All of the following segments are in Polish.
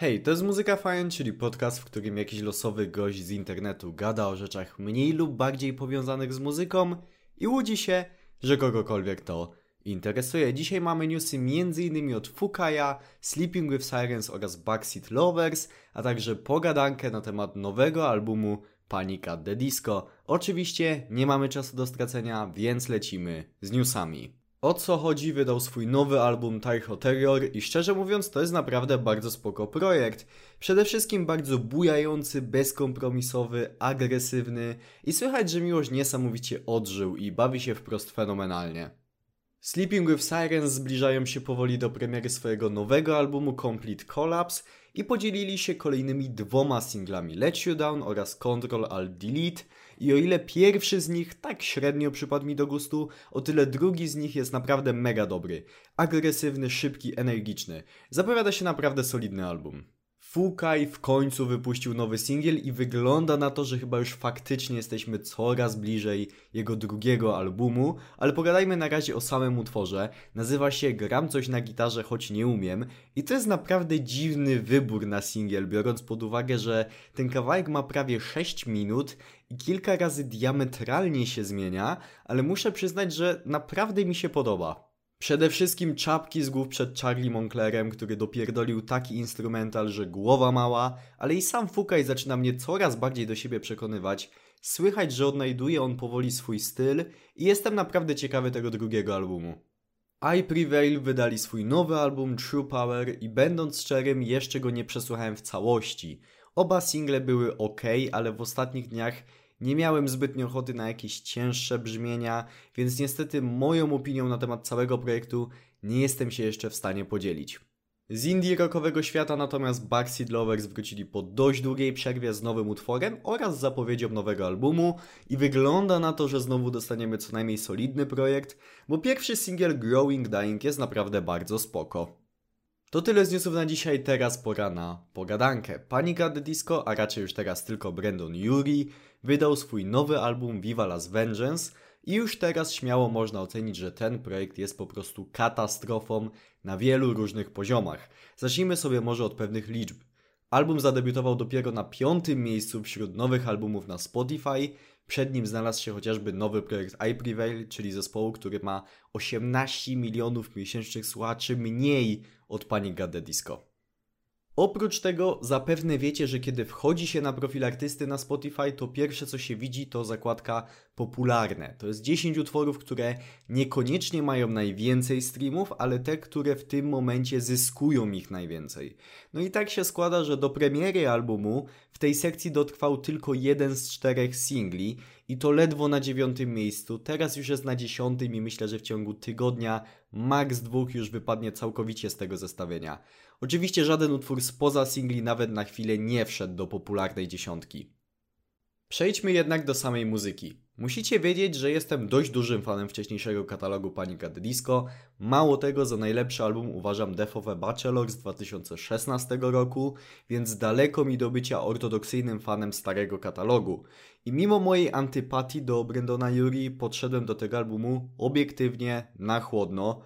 Hej, to jest Muzyka Fajn, czyli podcast, w którym jakiś losowy gość z internetu gada o rzeczach mniej lub bardziej powiązanych z muzyką i łudzi się, że kogokolwiek to interesuje. Dzisiaj mamy newsy m.in. od Fukaya, Sleeping with Sirens oraz Backseat Lovers, a także pogadankę na temat nowego albumu Panic at the Disco. Oczywiście nie mamy czasu do stracenia, więc lecimy z newsami. O co chodzi wydał swój nowy album Tycho Terror i szczerze mówiąc to jest naprawdę bardzo spoko projekt. Przede wszystkim bardzo bujający, bezkompromisowy, agresywny i słychać, że miłość niesamowicie odżył i bawi się wprost fenomenalnie. Sleeping with Sirens zbliżają się powoli do premiery swojego nowego albumu Complete Collapse i podzielili się kolejnymi dwoma singlami Let You Down oraz Control Alt Delete i o ile pierwszy z nich tak średnio przypadł mi do gustu, o tyle drugi z nich jest naprawdę mega dobry. Agresywny, szybki, energiczny. Zapowiada się naprawdę solidny album. Fukaj w końcu wypuścił nowy singiel i wygląda na to, że chyba już faktycznie jesteśmy coraz bliżej jego drugiego albumu, ale pogadajmy na razie o samym utworze. Nazywa się Gram coś na gitarze, choć nie umiem i to jest naprawdę dziwny wybór na singiel, biorąc pod uwagę, że ten kawałek ma prawie 6 minut i kilka razy diametralnie się zmienia, ale muszę przyznać, że naprawdę mi się podoba. Przede wszystkim czapki z głów przed Charlie Monclerem, który dopierdolił taki instrumental, że głowa mała, ale i sam Fukaj zaczyna mnie coraz bardziej do siebie przekonywać. Słychać, że odnajduje on powoli swój styl i jestem naprawdę ciekawy tego drugiego albumu. I Prevail wydali swój nowy album True Power i będąc szczerym, jeszcze go nie przesłuchałem w całości. Oba single były ok, ale w ostatnich dniach nie miałem zbytnio ochoty na jakieś cięższe brzmienia, więc niestety moją opinią na temat całego projektu nie jestem się jeszcze w stanie podzielić. Z indie rockowego świata natomiast Backseat Lovers wrócili po dość długiej przerwie z nowym utworem oraz zapowiedzią nowego albumu i wygląda na to, że znowu dostaniemy co najmniej solidny projekt, bo pierwszy singiel Growing Dying jest naprawdę bardzo spoko. To tyle z newsów na dzisiaj, teraz pora na pogadankę. Panic at the Disco, a raczej już teraz tylko Brandon Yuri, wydał swój nowy album Viva Las Vengeance i już teraz śmiało można ocenić, że ten projekt jest po prostu katastrofą na wielu różnych poziomach. Zacznijmy sobie może od pewnych liczb. Album zadebiutował dopiero na piątym miejscu wśród nowych albumów na Spotify. Przed nim znalazł się chociażby nowy projekt I Prevail, czyli zespołu, który ma 18 milionów miesięcznych słuchaczy mniej od Panic at the Disco. Oprócz tego zapewne wiecie, że kiedy wchodzi się na profil artysty na Spotify, to pierwsze co się widzi to zakładka popularne. To jest 10 utworów, które niekoniecznie mają najwięcej streamów, ale te, które w tym momencie zyskują ich najwięcej. No i tak się składa, że do premiery albumu w tej sekcji dotrwał tylko jeden z czterech singli i to ledwo na dziewiątym miejscu. Teraz już jest na dziesiątym i myślę, że w ciągu tygodnia, maks dwóch już wypadnie całkowicie z tego zestawienia. Oczywiście żaden utwór spoza singli nawet na chwilę nie wszedł do popularnej dziesiątki. Przejdźmy jednak do samej muzyki. Musicie wiedzieć, że jestem dość dużym fanem wcześniejszego katalogu Panic at the Disco. Mało tego, za najlepszy album uważam Death of a Bachelor z 2016 roku, więc daleko mi do bycia ortodoksyjnym fanem starego katalogu. I mimo mojej antypatii do Brendona Yuri podszedłem do tego albumu obiektywnie, na chłodno,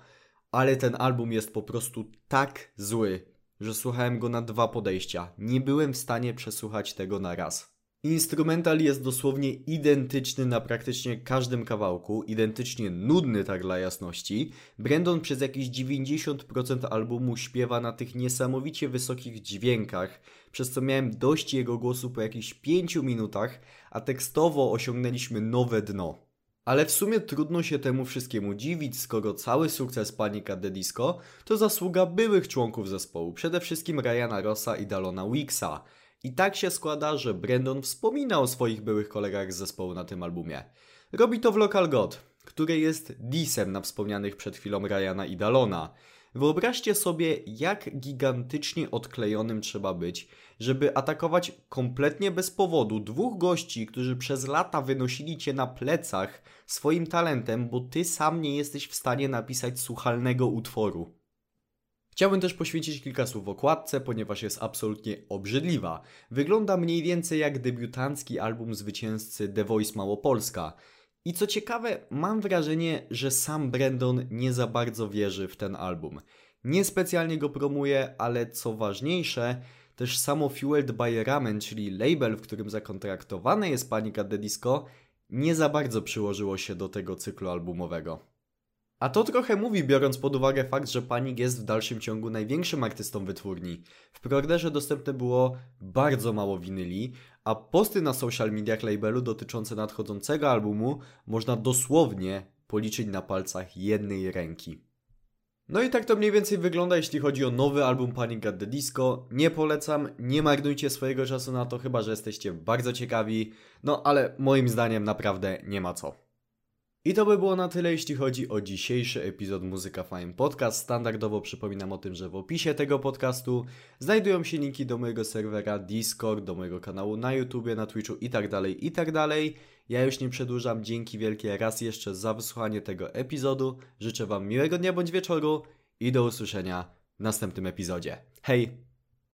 ale ten album jest po prostu tak zły, że słuchałem go na dwa podejścia. Nie byłem w stanie przesłuchać tego na raz. Instrumental jest dosłownie identyczny na praktycznie każdym kawałku, identycznie nudny tak dla jasności. Brandon przez jakieś 90% albumu śpiewa na tych niesamowicie wysokich dźwiękach, przez co miałem dość jego głosu po jakichś 5 minutach, a tekstowo osiągnęliśmy nowe dno. Ale w sumie trudno się temu wszystkiemu dziwić, skoro cały sukces Panic at the Disco to zasługa byłych członków zespołu, przede wszystkim Ryana Rossa i Dalona Wixa. I tak się składa, że Brandon wspomina o swoich byłych kolegach z zespołu na tym albumie. Robi to w Local God, który jest disem na wspomnianych przed chwilą Ryana i Dalona. Wyobraźcie sobie, jak gigantycznie odklejonym trzeba być, żeby atakować kompletnie bez powodu dwóch gości, którzy przez lata wynosili cię na plecach swoim talentem, bo ty sam nie jesteś w stanie napisać słuchalnego utworu. Chciałbym też poświęcić kilka słów okładce, ponieważ jest absolutnie obrzydliwa. Wygląda mniej więcej jak debiutancki album zwycięzcy The Voice Małopolska. I co ciekawe, mam wrażenie, że sam Brandon nie za bardzo wierzy w ten album. Niespecjalnie go promuje, ale co ważniejsze, też samo Fueled by Ramen, czyli label, w którym zakontraktowane jest Panic at the Disco, nie za bardzo przyłożyło się do tego cyklu albumowego. A to trochę mówi, biorąc pod uwagę fakt, że Panik jest w dalszym ciągu największym artystą wytwórni. W progresie dostępne było bardzo mało winyli, a posty na social mediach labelu dotyczące nadchodzącego albumu można dosłownie policzyć na palcach jednej ręki. No i tak to mniej więcej wygląda, jeśli chodzi o nowy album Panic at the Disco. Nie polecam, nie marnujcie swojego czasu na to, chyba że jesteście bardzo ciekawi. No ale moim zdaniem naprawdę nie ma co. I to by było na tyle, jeśli chodzi o dzisiejszy epizod Muzyka Fine Podcast. Standardowo przypominam o tym, że w opisie tego podcastu znajdują się linki do mojego serwera Discord, do mojego kanału na YouTubie, na Twitchu itd., tak itd. Tak ja już nie przedłużam. Dzięki wielkie raz jeszcze za wysłuchanie tego epizodu. Życzę Wam miłego dnia bądź wieczoru i do usłyszenia w następnym epizodzie. Hej!